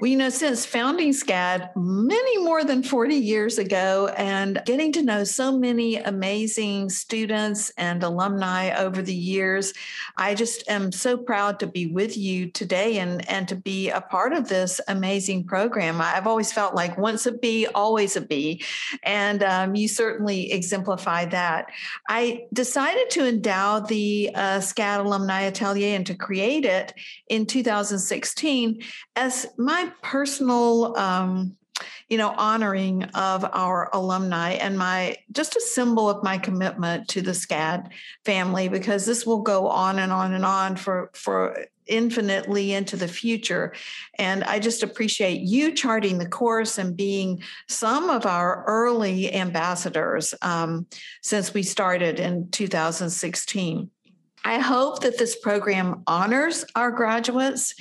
Well, you know, since founding SCAD many more than 40 years ago and getting to know so many amazing students and alumni over the years, I just am so proud to be with you today and, and to be a part of this amazing program. I've always felt like once a bee, always a bee. And um, you certainly exemplify that. I decided to endow the uh, SCAD Alumni Atelier and to create it in 2016 as my personal um, you know honoring of our alumni and my just a symbol of my commitment to the scad family because this will go on and on and on for for infinitely into the future. And i just appreciate you charting the course and being some of our early ambassadors um, since we started in 2016 I hope that this program honors our graduates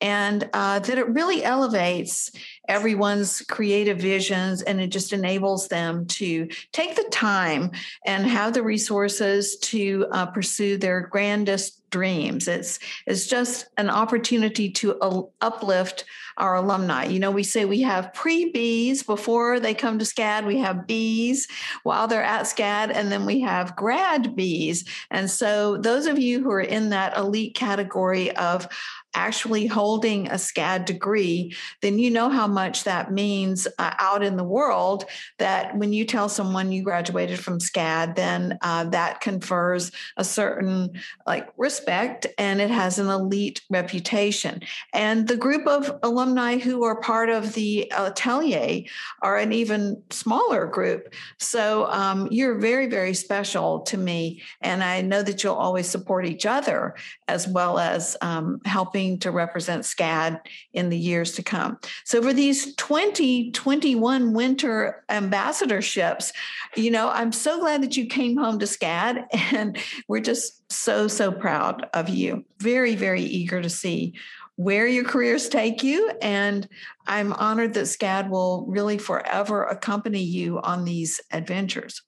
and uh, that it really elevates everyone's creative visions and it just enables them to take the time and have the resources to uh, pursue their grandest dreams. It's it's just an opportunity to uh, uplift our alumni. You know, we say we have pre-Bs before they come to SCAD, we have Bs while they're at SCAD, and then we have grad Bs. And so those of you who are in that elite category of actually holding a SCAD degree, then you know how much that means uh, out in the world. That when you tell someone you graduated from SCAD, then uh, that confers a certain like respect and it has an elite reputation. And the group of alumni who are part of the atelier are an even smaller group. So um, you're very, very special to me. And I know that you'll always support each other as well as um, helping to represent SCAD in the years to come. So for these 2021 winter ambassadorships, you know, I'm so glad that you came home to SCAD and we're just so, so proud of you. Very, very eager to see where your careers take you. And I'm honored that SCAD will really forever accompany you on these adventures.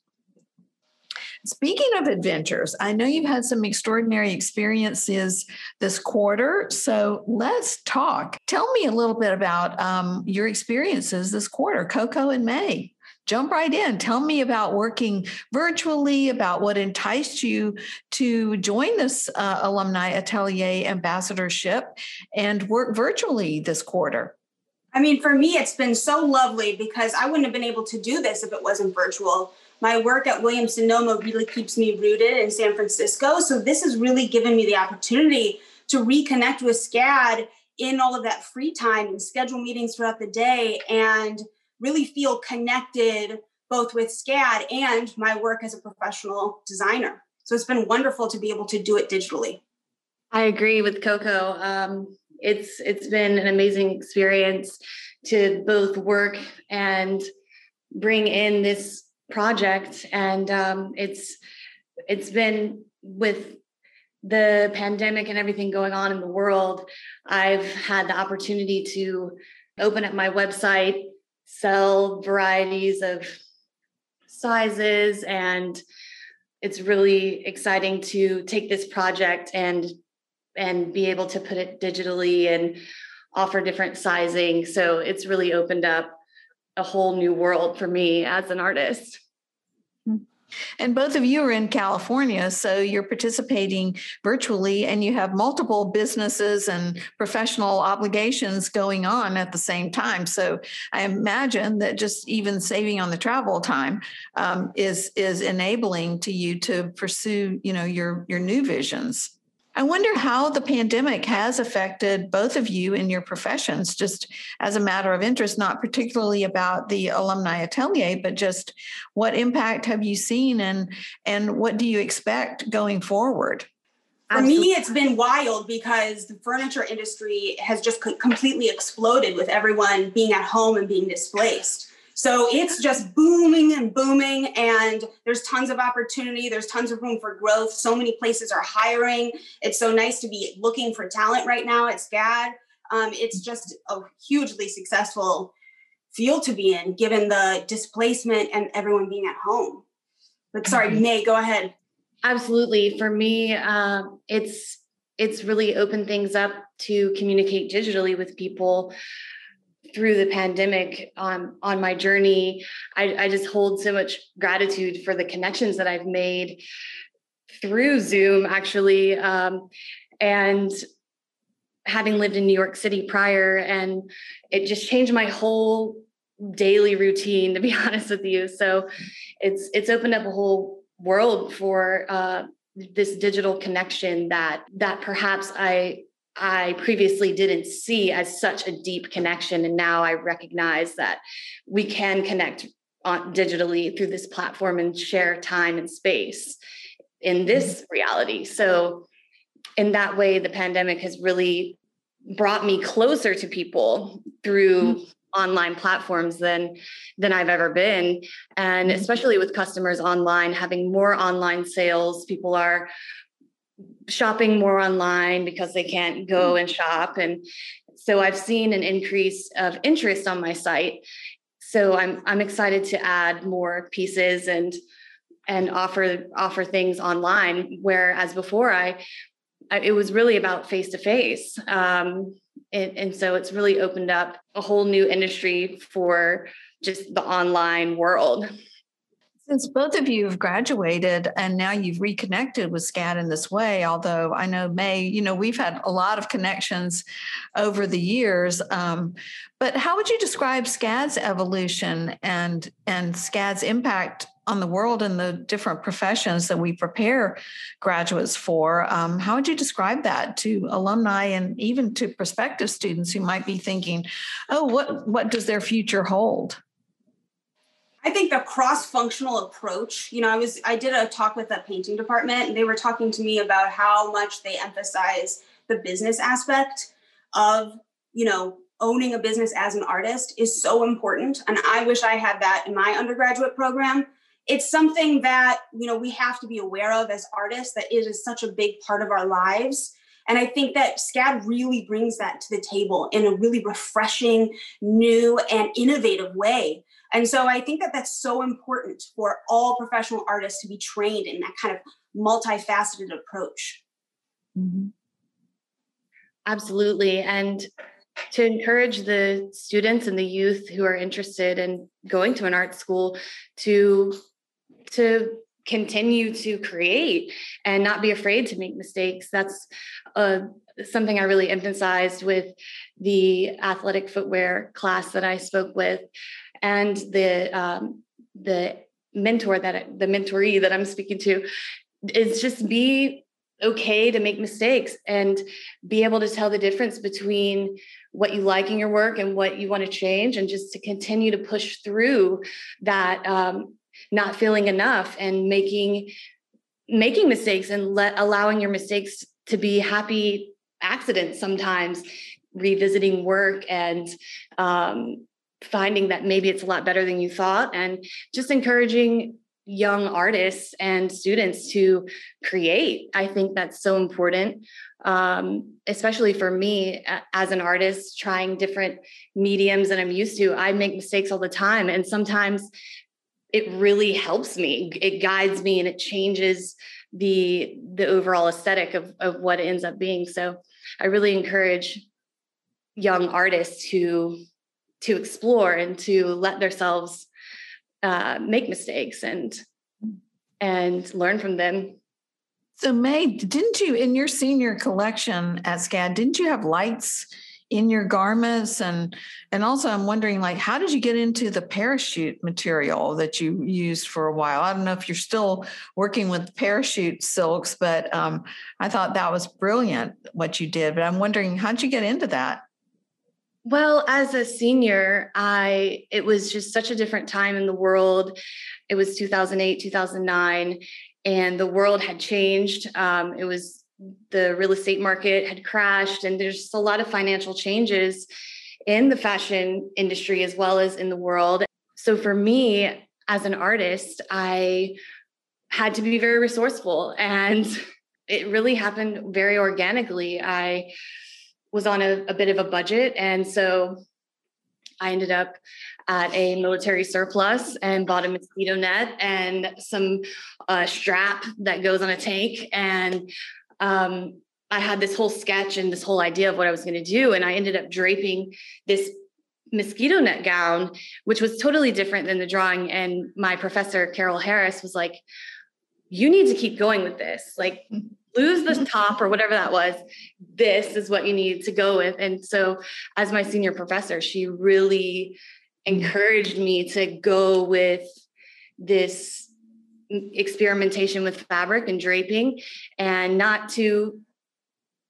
Speaking of adventures, I know you've had some extraordinary experiences this quarter. So let's talk. Tell me a little bit about um, your experiences this quarter, Coco and May. Jump right in. Tell me about working virtually, about what enticed you to join this uh, Alumni Atelier ambassadorship and work virtually this quarter. I mean, for me, it's been so lovely because I wouldn't have been able to do this if it wasn't virtual my work at Williams Sonoma really keeps me rooted in San Francisco. So this has really given me the opportunity to reconnect with SCAD in all of that free time and schedule meetings throughout the day and really feel connected both with SCAD and my work as a professional designer. So it's been wonderful to be able to do it digitally. I agree with Coco. Um, it's it's been an amazing experience to both work and bring in this project and um, it's it's been with the pandemic and everything going on in the world i've had the opportunity to open up my website sell varieties of sizes and it's really exciting to take this project and and be able to put it digitally and offer different sizing. So it's really opened up a whole new world for me as an artist. And both of you are in California, so you're participating virtually and you have multiple businesses and professional obligations going on at the same time. So I imagine that just even saving on the travel time um, is is enabling to you to pursue, you know, your your new visions. I wonder how the pandemic has affected both of you in your professions, just as a matter of interest, not particularly about the alumni atelier, but just what impact have you seen and and what do you expect going forward? For me, it's been wild because the furniture industry has just completely exploded with everyone being at home and being displaced. So it's just booming and booming, and there's tons of opportunity. There's tons of room for growth. So many places are hiring. It's so nice to be looking for talent right now at SCAD. Um, it's just a hugely successful field to be in, given the displacement and everyone being at home. But sorry, mm-hmm. May, go ahead. Absolutely. For me, um, it's it's really opened things up to communicate digitally with people through the pandemic um, on my journey, I, I just hold so much gratitude for the connections that I've made through Zoom, actually. Um, and having lived in New York City prior, and it just changed my whole daily routine, to be honest with you. So it's it's opened up a whole world for uh, this digital connection that that perhaps I I previously didn't see as such a deep connection. And now I recognize that we can connect on, digitally through this platform and share time and space in this mm-hmm. reality. So, in that way, the pandemic has really brought me closer to people through mm-hmm. online platforms than than I've ever been and mm-hmm. especially with customers online having more online sales people are shopping more online because they can't go mm-hmm. and shop. And so i've seen an increase of interest on my site. So i'm i'm excited to add more pieces and and offer offer things online whereas before i, I it was really about face to face and so it's really opened up a whole new industry for just the online world since both of you have graduated and now you've reconnected with SCAD in this way, although I know May, you know, we've had a lot of connections over the years. Um, but how would you describe SCAD's evolution and and SCAD's impact on the world and the different professions that we prepare graduates for? Um, how would you describe that to alumni and even to prospective students who might be thinking, "Oh, what what does their future hold?" I think the cross-functional approach, you know, I was I did a talk with the painting department and they were talking to me about how much they emphasize the business aspect of, you know, owning a business as an artist is so important and I wish I had that in my undergraduate program. It's something that, you know, we have to be aware of as artists that it is such a big part of our lives. And I think that SCAD really brings that to the table in a really refreshing, new, and innovative way. And so I think that that's so important for all professional artists to be trained in that kind of multifaceted approach. Mm-hmm. Absolutely. And to encourage the students and the youth who are interested in going to an art school to to continue to create and not be afraid to make mistakes that's uh, something i really emphasized with the athletic footwear class that i spoke with and the um, the mentor that the mentoree that I'm speaking to is just be okay to make mistakes and be able to tell the difference between what you like in your work and what you want to change and just to continue to push through that um, not feeling enough and making making mistakes and let allowing your mistakes to be happy accidents sometimes revisiting work and um, finding that maybe it's a lot better than you thought and just encouraging young artists and students to create i think that's so important um, especially for me as an artist trying different mediums that i'm used to i make mistakes all the time and sometimes it really helps me it guides me and it changes the the overall aesthetic of, of what it ends up being so i really encourage young artists to to explore and to let themselves uh, make mistakes and and learn from them. So, May, didn't you in your senior collection at SCAD? Didn't you have lights in your garments and and also I'm wondering like how did you get into the parachute material that you used for a while? I don't know if you're still working with parachute silks, but um, I thought that was brilliant what you did. But I'm wondering how'd you get into that? Well, as a senior, I it was just such a different time in the world. It was 2008, 2009, and the world had changed. Um, it was the real estate market had crashed, and there's a lot of financial changes in the fashion industry as well as in the world. So for me, as an artist, I had to be very resourceful, and it really happened very organically. I was on a, a bit of a budget. And so I ended up at a military surplus and bought a mosquito net and some uh, strap that goes on a tank. And um, I had this whole sketch and this whole idea of what I was going to do. And I ended up draping this mosquito net gown, which was totally different than the drawing. And my professor, Carol Harris, was like, you need to keep going with this. Like, lose the mm-hmm. top or whatever that was. This is what you need to go with. And so, as my senior professor, she really mm-hmm. encouraged me to go with this experimentation with fabric and draping and not to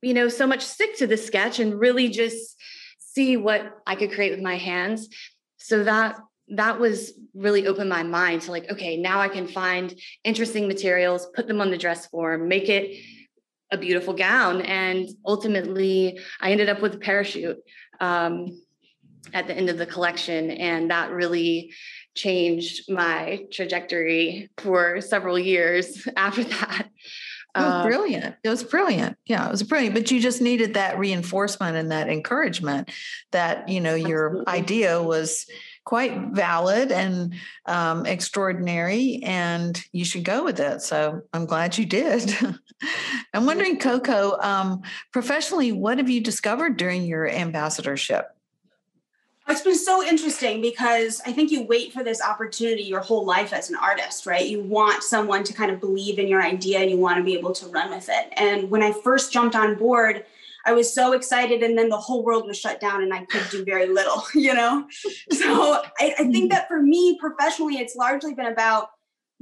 you know so much stick to the sketch and really just see what i could create with my hands so that that was really opened my mind to like okay now i can find interesting materials put them on the dress form make it a beautiful gown and ultimately i ended up with a parachute um, at the end of the collection and that really changed my trajectory for several years after that it was um, brilliant. It was brilliant. Yeah, it was brilliant. But you just needed that reinforcement and that encouragement that, you know, your Absolutely. idea was quite valid and um, extraordinary, and you should go with it. So I'm glad you did. I'm wondering, Coco, um, professionally, what have you discovered during your ambassadorship? It's been so interesting because I think you wait for this opportunity your whole life as an artist, right? You want someone to kind of believe in your idea and you want to be able to run with it. And when I first jumped on board, I was so excited, and then the whole world was shut down, and I could do very little, you know? So I, I think mm-hmm. that for me professionally, it's largely been about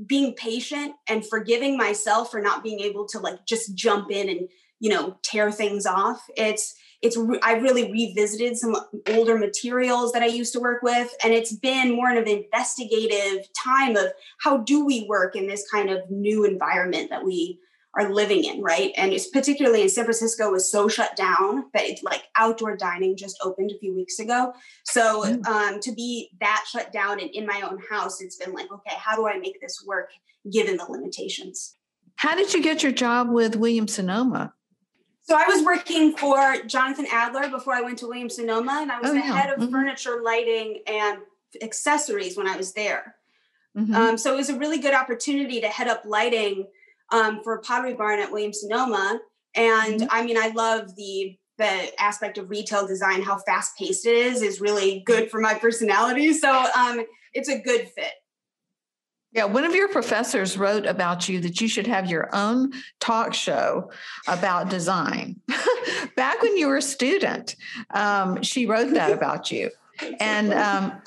being patient and forgiving myself for not being able to like just jump in and, you know, tear things off. It's, it's I really revisited some older materials that I used to work with, and it's been more of an investigative time of how do we work in this kind of new environment that we are living in, right? And it's particularly in San Francisco was so shut down that it's like outdoor dining just opened a few weeks ago. So mm. um, to be that shut down and in my own house, it's been like, okay, how do I make this work given the limitations? How did you get your job with Williams Sonoma? So I was working for Jonathan Adler before I went to Williams Sonoma, and I was oh, the yeah. head of mm-hmm. furniture, lighting, and accessories when I was there. Mm-hmm. Um, so it was a really good opportunity to head up lighting um, for Pottery Barn at Williams Sonoma. And mm-hmm. I mean, I love the the aspect of retail design, how fast paced it is, is really good for my personality. So um, it's a good fit. Yeah, one of your professors wrote about you that you should have your own talk show about design. Back when you were a student, um, she wrote that about you. And um,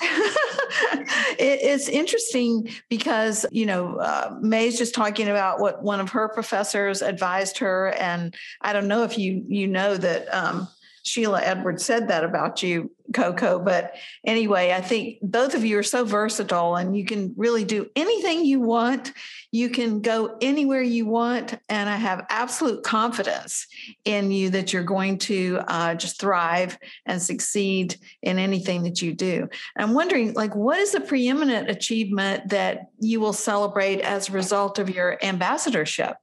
it, it's interesting because, you know, uh, May's just talking about what one of her professors advised her. And I don't know if you, you know that um, Sheila Edwards said that about you, Coco. But anyway, I think both of you are so versatile and you can really do anything you want. You can go anywhere you want. And I have absolute confidence in you that you're going to uh, just thrive and succeed in anything that you do. I'm wondering, like, what is the preeminent achievement that you will celebrate as a result of your ambassadorship?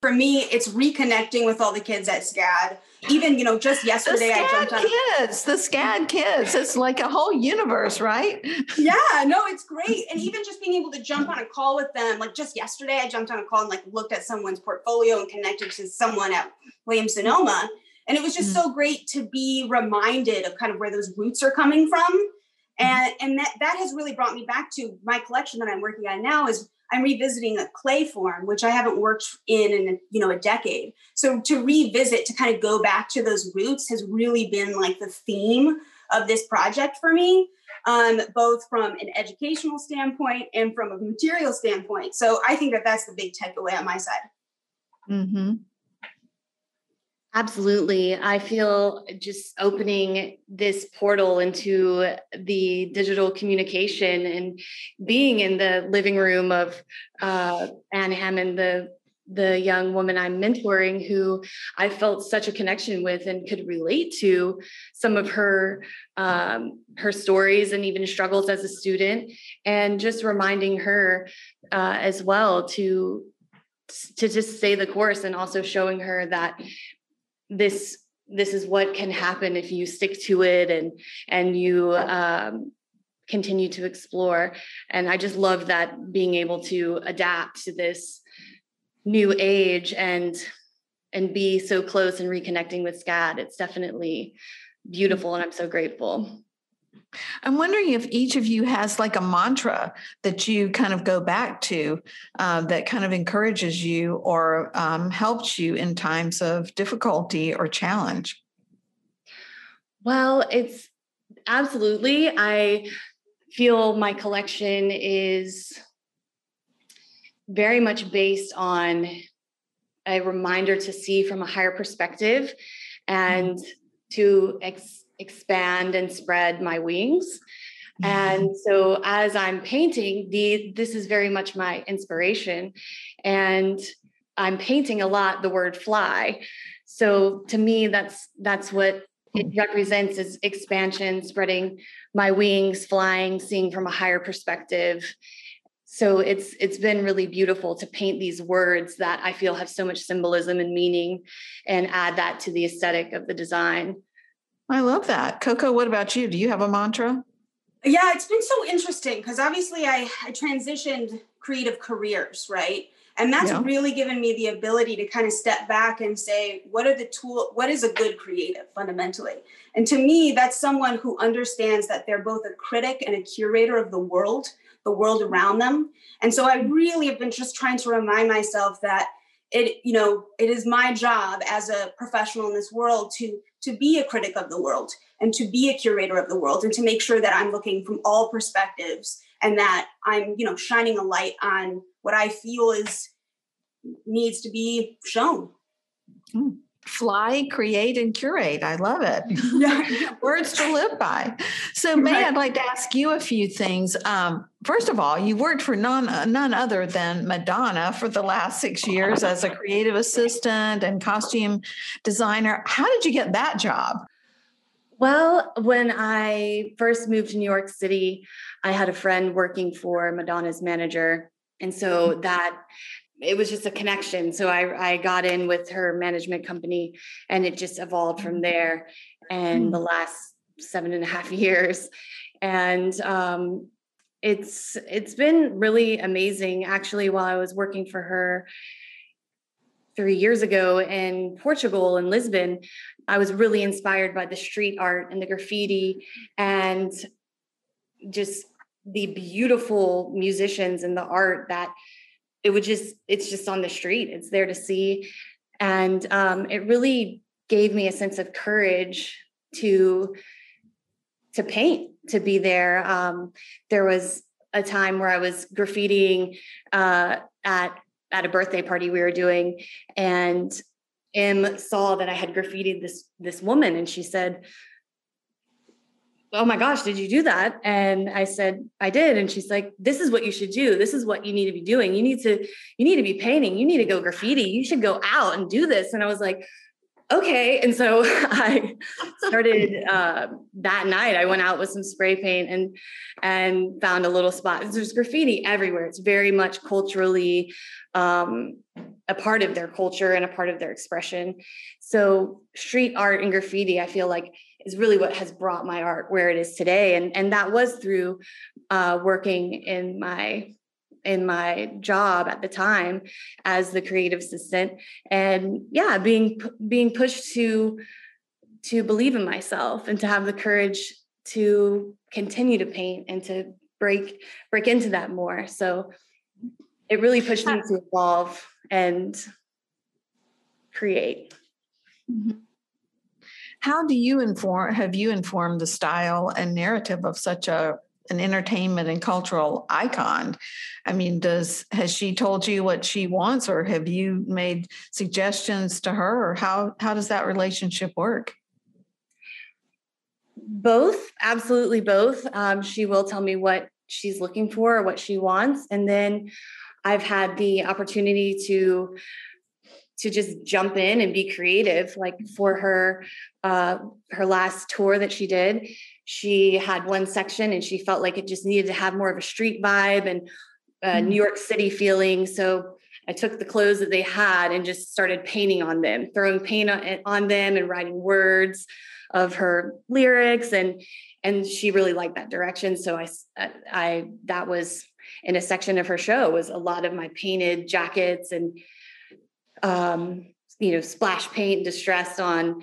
For me, it's reconnecting with all the kids at SCAD even you know just yesterday I jumped on the kids, the SCAD kids. It's like a whole universe, right? yeah, no, it's great. And even just being able to jump on a call with them, like just yesterday, I jumped on a call and like looked at someone's portfolio and connected to someone at Williams Sonoma. And it was just mm-hmm. so great to be reminded of kind of where those roots are coming from. Mm-hmm. And, and that, that has really brought me back to my collection that I'm working on now is I'm revisiting a clay form, which I haven't worked in in you know a decade. So to revisit, to kind of go back to those roots, has really been like the theme of this project for me, um, both from an educational standpoint and from a material standpoint. So I think that that's the big takeaway on my side. Mm-hmm. Absolutely. I feel just opening this portal into the digital communication and being in the living room of uh, Anne Hammond, the the young woman I'm mentoring, who I felt such a connection with and could relate to some of her um, her stories and even struggles as a student, and just reminding her uh, as well to to just stay the course and also showing her that this this is what can happen if you stick to it and and you um, continue to explore. And i just love that being able to adapt to this new age and and be so close and reconnecting with scad it's definitely beautiful and i'm so grateful I'm wondering if each of you has like a mantra that you kind of go back to uh, that kind of encourages you or um, helps you in times of difficulty or challenge. Well, it's absolutely. I feel my collection is very much based on a reminder to see from a higher perspective and mm-hmm. to ex- expand and spread my wings. Mm-hmm. And so as I'm painting, the this is very much my inspiration. And I'm painting a lot the word fly. So to me, that's that's what it hmm. represents is expansion, spreading my wings, flying, seeing from a higher perspective. So it's it's been really beautiful to paint these words that I feel have so much symbolism and meaning and add that to the aesthetic of the design. I love that. Coco, what about you? Do you have a mantra? Yeah, it's been so interesting because obviously I, I transitioned creative careers, right? And that's yeah. really given me the ability to kind of step back and say, what are the tool, what is a good creative fundamentally? And to me, that's someone who understands that they're both a critic and a curator of the world, the world around them. And so I really have been just trying to remind myself that it, you know, it is my job as a professional in this world to to be a critic of the world and to be a curator of the world and to make sure that I'm looking from all perspectives and that I'm, you know, shining a light on what I feel is needs to be shown. Mm. Fly, create, and curate. I love it. Words to live by. So, May. I'd like to ask you a few things. Um, first of all, you worked for none, none other than Madonna for the last six years as a creative assistant and costume designer. How did you get that job? Well, when I first moved to New York City, I had a friend working for Madonna's manager. And so mm-hmm. that it was just a connection. So I, I got in with her management company and it just evolved from mm-hmm. there and mm. the last seven and a half years. And um, it's it's been really amazing actually while I was working for her three years ago in Portugal in Lisbon, I was really inspired by the street art and the graffiti and just the beautiful musicians and the art that it would just it's just on the street it's there to see. And um, it really gave me a sense of courage to to paint to be there um, there was a time where i was graffitiing uh, at at a birthday party we were doing and Em saw that I had graffitied this this woman and she said, oh my gosh, did you do that? And I said, I did. And she's like, this is what you should do. This is what you need to be doing. You need to, you need to be painting. You need to go graffiti. You should go out and do this. And I was like, okay. And so I started uh, that night. I went out with some spray paint and and found a little spot. There's graffiti everywhere. It's very much culturally um, a part of their culture and a part of their expression. So street art and graffiti, I feel like is really what has brought my art where it is today and and that was through uh, working in my in my job at the time as the creative assistant. And yeah being being pushed to to believe in myself and to have the courage to continue to paint and to break break into that more. So it really pushed me to evolve and create. Mm-hmm. How do you inform, have you informed the style and narrative of such a an entertainment and cultural icon. I mean, does has she told you what she wants, or have you made suggestions to her, or how how does that relationship work? Both, absolutely both. Um, she will tell me what she's looking for or what she wants, and then I've had the opportunity to to just jump in and be creative like for her uh her last tour that she did she had one section and she felt like it just needed to have more of a street vibe and mm-hmm. new york city feeling so i took the clothes that they had and just started painting on them throwing paint on, on them and writing words of her lyrics and and she really liked that direction so i i that was in a section of her show was a lot of my painted jackets and um, you know, splash paint distress on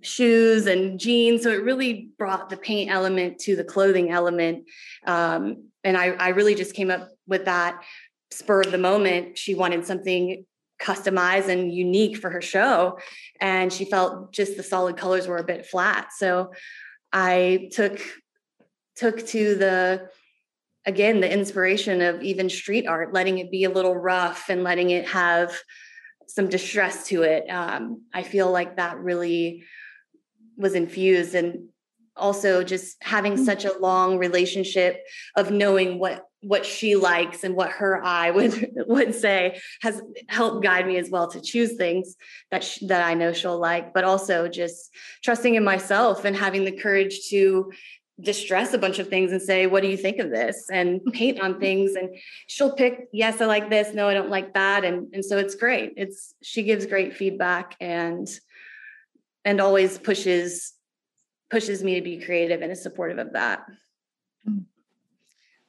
shoes and jeans. So it really brought the paint element to the clothing element. Um, and I, I really just came up with that spur of the moment. She wanted something customized and unique for her show. And she felt just the solid colors were a bit flat. So I took took to the again the inspiration of even street art, letting it be a little rough and letting it have some distress to it. Um, I feel like that really was infused and also just having mm. such a long relationship of knowing what what she likes and what her eye would would say has helped guide me as well to choose things that that I know she'll like but also just trusting in myself and having the courage to distress a bunch of things and say what do you think of this? and paint on things and she'll pick yes i like this. No i don't like that. And and so it's great. It's she gives great feedback and and always pushes pushes me to be creative and is supportive of that.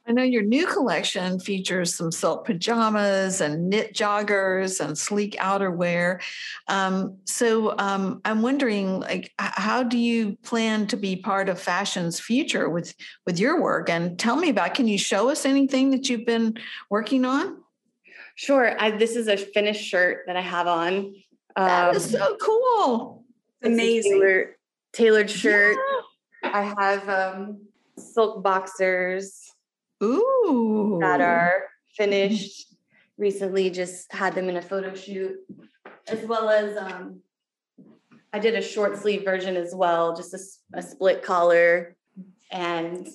I know your new collection features some silk pajamas and knit joggers and sleek outerwear. Um, so um, I'm wondering, like, how do you plan to be part of fashion's future with with your work? And tell me about. Can you show us anything that you've been working on? Sure. I, this is a finished shirt that I have on. Um, that is um, so cool. Amazing. Tailored, tailored shirt. Yeah. I have um, silk boxers Ooh. that are finished recently. Just had them in a photo shoot, as well as um, I did a short sleeve version as well, just a, a split collar, and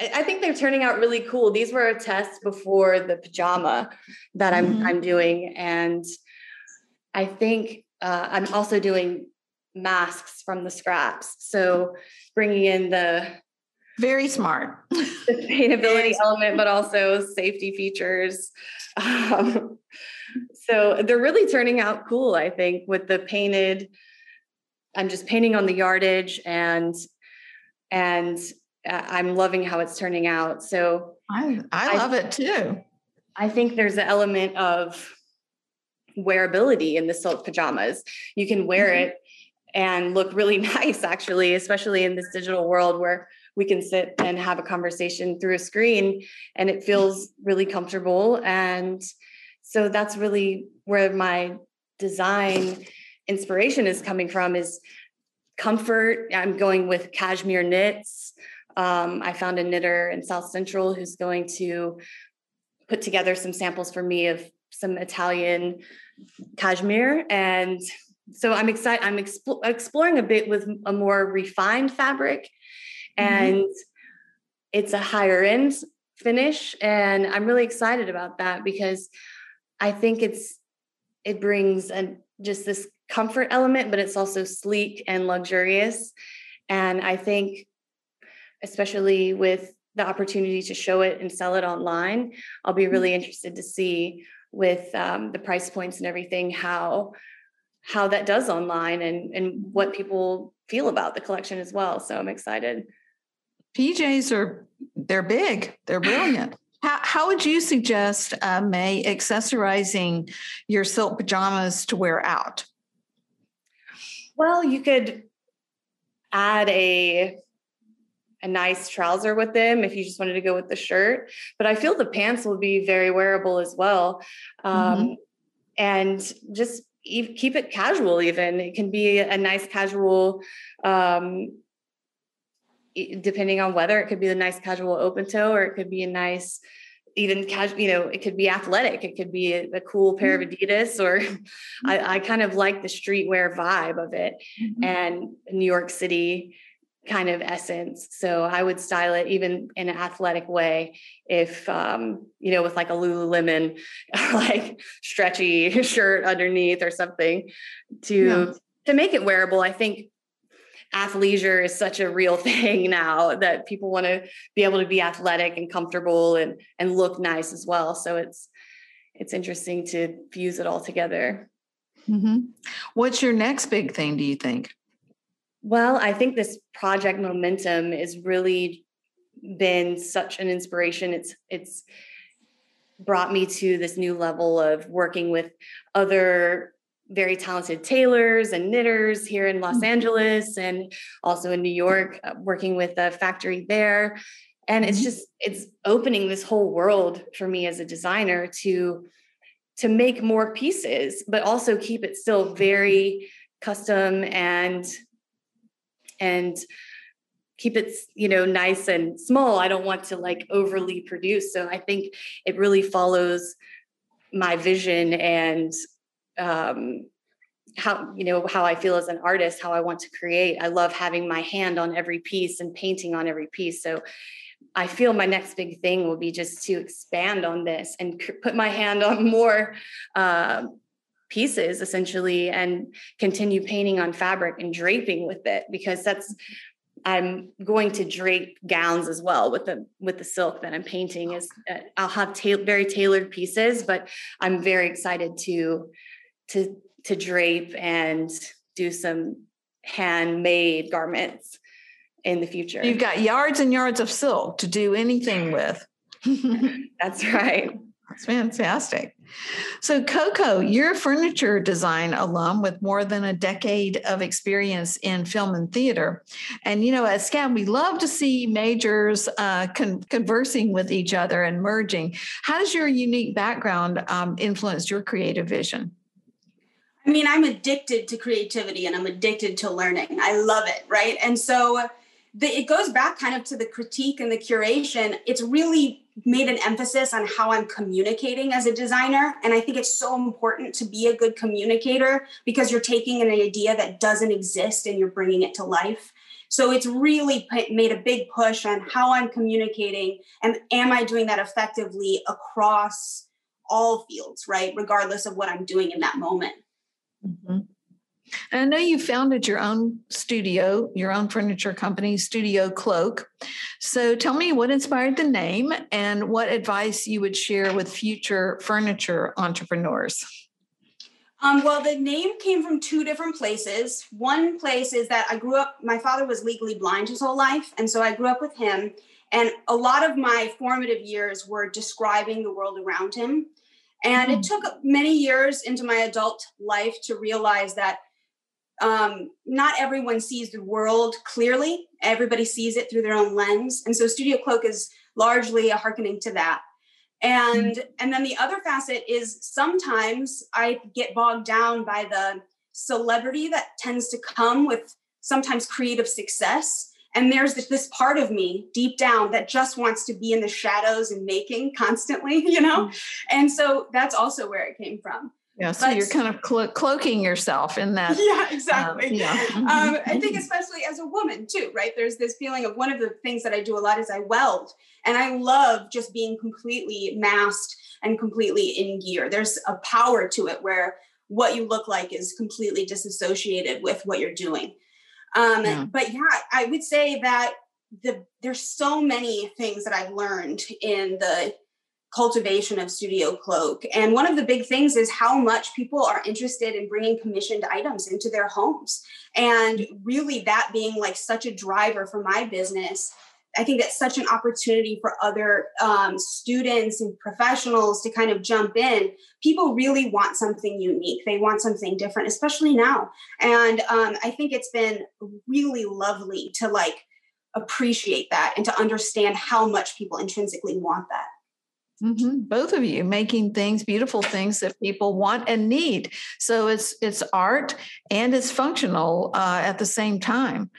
I think they're turning out really cool. These were a test before the pajama that I'm mm-hmm. I'm doing, and I think uh, I'm also doing masks from the scraps. So bringing in the very smart. Sustainability element, but also safety features. Um, so they're really turning out cool, I think, with the painted. I'm just painting on the yardage and and uh, I'm loving how it's turning out. So I I love I, it too. I think there's an element of wearability in the silk pajamas. You can wear mm-hmm. it and look really nice actually, especially in this digital world where we can sit and have a conversation through a screen and it feels really comfortable. And so that's really where my design inspiration is coming from is comfort. I'm going with cashmere knits. Um, i found a knitter in south central who's going to put together some samples for me of some italian cashmere. And so i'm excited i'm expo- exploring a bit with a more refined fabric. And mm-hmm. it's a higher end finish and i'm really excited about that because i think it's it brings a, just this comfort element but it's also sleek and luxurious and i think especially with the opportunity to show it and sell it online i'll be really mm-hmm. interested to see with um, the price points and everything how how that does online and and what people feel about the collection as well so i'm excited PJs are they're big, they're brilliant. How, how would you suggest, uh, May, accessorizing your silk pajamas to wear out? Well, you could add a a nice trouser with them if you just wanted to go with the shirt. But I feel the pants will be very wearable as well. Um, mm-hmm. And just keep it casual, even. It can be a nice casual um, depending on whether it could be a nice casual open toe, or it could be a nice, even casual, you know, it could be athletic. It could be a, a cool pair of mm-hmm. Adidas, or I, mm-hmm. I, kind of like the streetwear vibe of it mm-hmm. and New York City kind of essence. So I would style it even in an athletic way if um, you know, with like a Lululemon like stretchy shirt underneath or something to yeah. to make it wearable. I think athleisure is such a real thing now that people want to be able to be athletic and comfortable and and look nice as well. So it's it's interesting to fuse it all together. Mm-hmm. What's your next big thing? Do you think? Well, I think this project momentum has really been such an inspiration. It's it's brought me to this new level of working with other very talented tailors and knitters here in Los mm-hmm. Angeles and also in New York, uh, working with a factory there. And it's mm-hmm. just it's opening this whole world for me as a designer to to make more pieces, but also keep it still very custom and and keep it you know nice and small i don't want to like overly produce so i think it really follows my vision and um, how you know how I feel as an artist, how I want to create. I love having my hand on every piece and painting on every piece. So I feel my next big thing will be just to expand on this and put my hand on more uh, pieces essentially and continue painting on fabric and draping with it because that's I'm going to drape gowns as well with the with the silk that I'm painting is uh, I'll have ta- very tailored pieces but I'm very excited to to to drape and do some handmade garments in the future. You've got yards and yards of silk to do anything with. That's right. That's fantastic. So, Coco, you're a furniture design alum with more than a decade of experience in film and theater. And, you know, at SCAD, we love to see majors uh, con- conversing with each other and merging. How does your unique background um, influence your creative vision? I mean, I'm addicted to creativity and I'm addicted to learning. I love it, right? And so the, it goes back kind of to the critique and the curation. It's really made an emphasis on how I'm communicating as a designer. And I think it's so important to be a good communicator because you're taking an idea that doesn't exist and you're bringing it to life. So it's really made a big push on how I'm communicating and am I doing that effectively across all fields, right? Regardless of what I'm doing in that moment. Mm-hmm. I know you founded your own studio, your own furniture company, Studio Cloak. So tell me what inspired the name and what advice you would share with future furniture entrepreneurs. Um, well, the name came from two different places. One place is that I grew up, my father was legally blind his whole life. And so I grew up with him. And a lot of my formative years were describing the world around him. And it hmm. took many years into my adult life to realize that um, not everyone sees the world clearly. Everybody sees it through their own lens. And so Studio Cloak is largely a hearkening to that. And mm-hmm. and then the other facet is sometimes I get bogged down by the celebrity that tends to come with sometimes creative success and there's this part of me deep down that just wants to be in the shadows and making constantly you know? Mm-hmm. and so that's also where it came from. Yeah so but, you're kind of clo- cloaking yourself in that yeah exactly. um, yeah. Um, i think especially as a woman too right? There's this feeling of one of the things that i do a lot is i weld and i love just being completely masked and completely in gear. There's a power to it where what you look like is completely disassociated with what you're doing um, yeah. But yeah, I would say that the there's so many things that I've learned in the cultivation of Studio Cloak. And one of the big things is how much people are interested in bringing commissioned items into their homes. And really, that being like such a driver for my business I think that's such an opportunity for other um, students and professionals to kind of jump in. People really want something unique. They want something different, especially now. And um, I think it's been really lovely to like appreciate that and to understand how much people intrinsically want that. Mm-hmm. Both of you making things, beautiful things that people want and need. So it's it's art and it's functional uh, at the same time.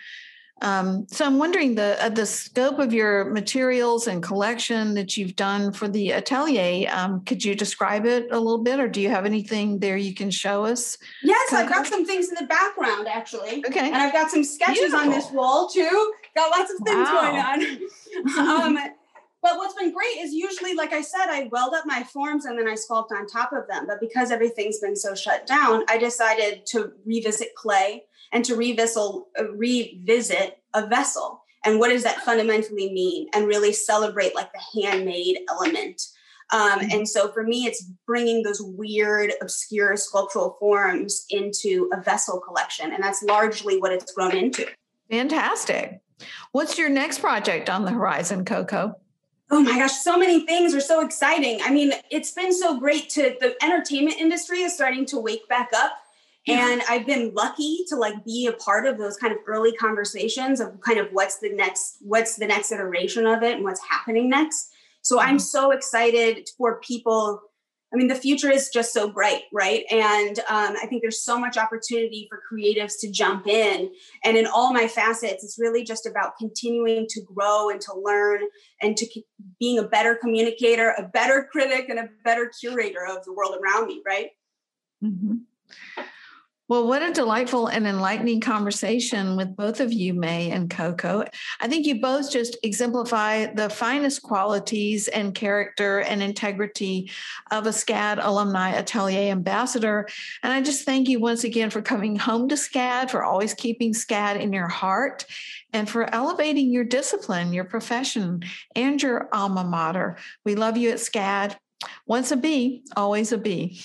Um, so I'm wondering the uh, the scope of your materials and collection that you've done for the atelier. Um, could you describe it a little bit, or do you have anything there you can show us? Yes, I've got some things in the background actually. Okay, and I've got some sketches Beautiful. on this wall too. Got lots of things wow. going on. um, but what's been great is usually, like I said, I weld up my forms and then I sculpt on top of them. But because everything's been so shut down, I decided to revisit clay and to revisit, uh, revisit a vessel. And what does that fundamentally mean? And really celebrate like the handmade element. Um, mm-hmm. and so for me, it's bringing those weird, obscure sculptural forms into a vessel collection. And that's largely what it's grown into. Fantastic. What's your next project on the horizon, Coco? Oh my gosh, so many things are so exciting. I mean, it's been so great to the entertainment industry is starting to wake back up and i've been lucky to like be a part of those kind of early conversations of kind of what's the next what's the next iteration of it and what's happening next so i'm mm-hmm. so excited for people I mean, the future is just so bright, right? And um, I think there's so much opportunity for creatives to jump in. And in all my facets, it's really just about continuing to grow and to learn and to being a better communicator, a better critic, and a better curator of the world around me, right? Mm-hmm. Well, what a delightful and enlightening conversation with both of you, May and Coco. I think you both just exemplify the finest qualities and character and integrity of a SCAD alumni atelier ambassador. And I just thank you once again for coming home to SCAD, for always keeping SCAD in your heart, and for elevating your discipline, your profession, and your alma mater. We love you at SCAD. Once a bee, always a bee.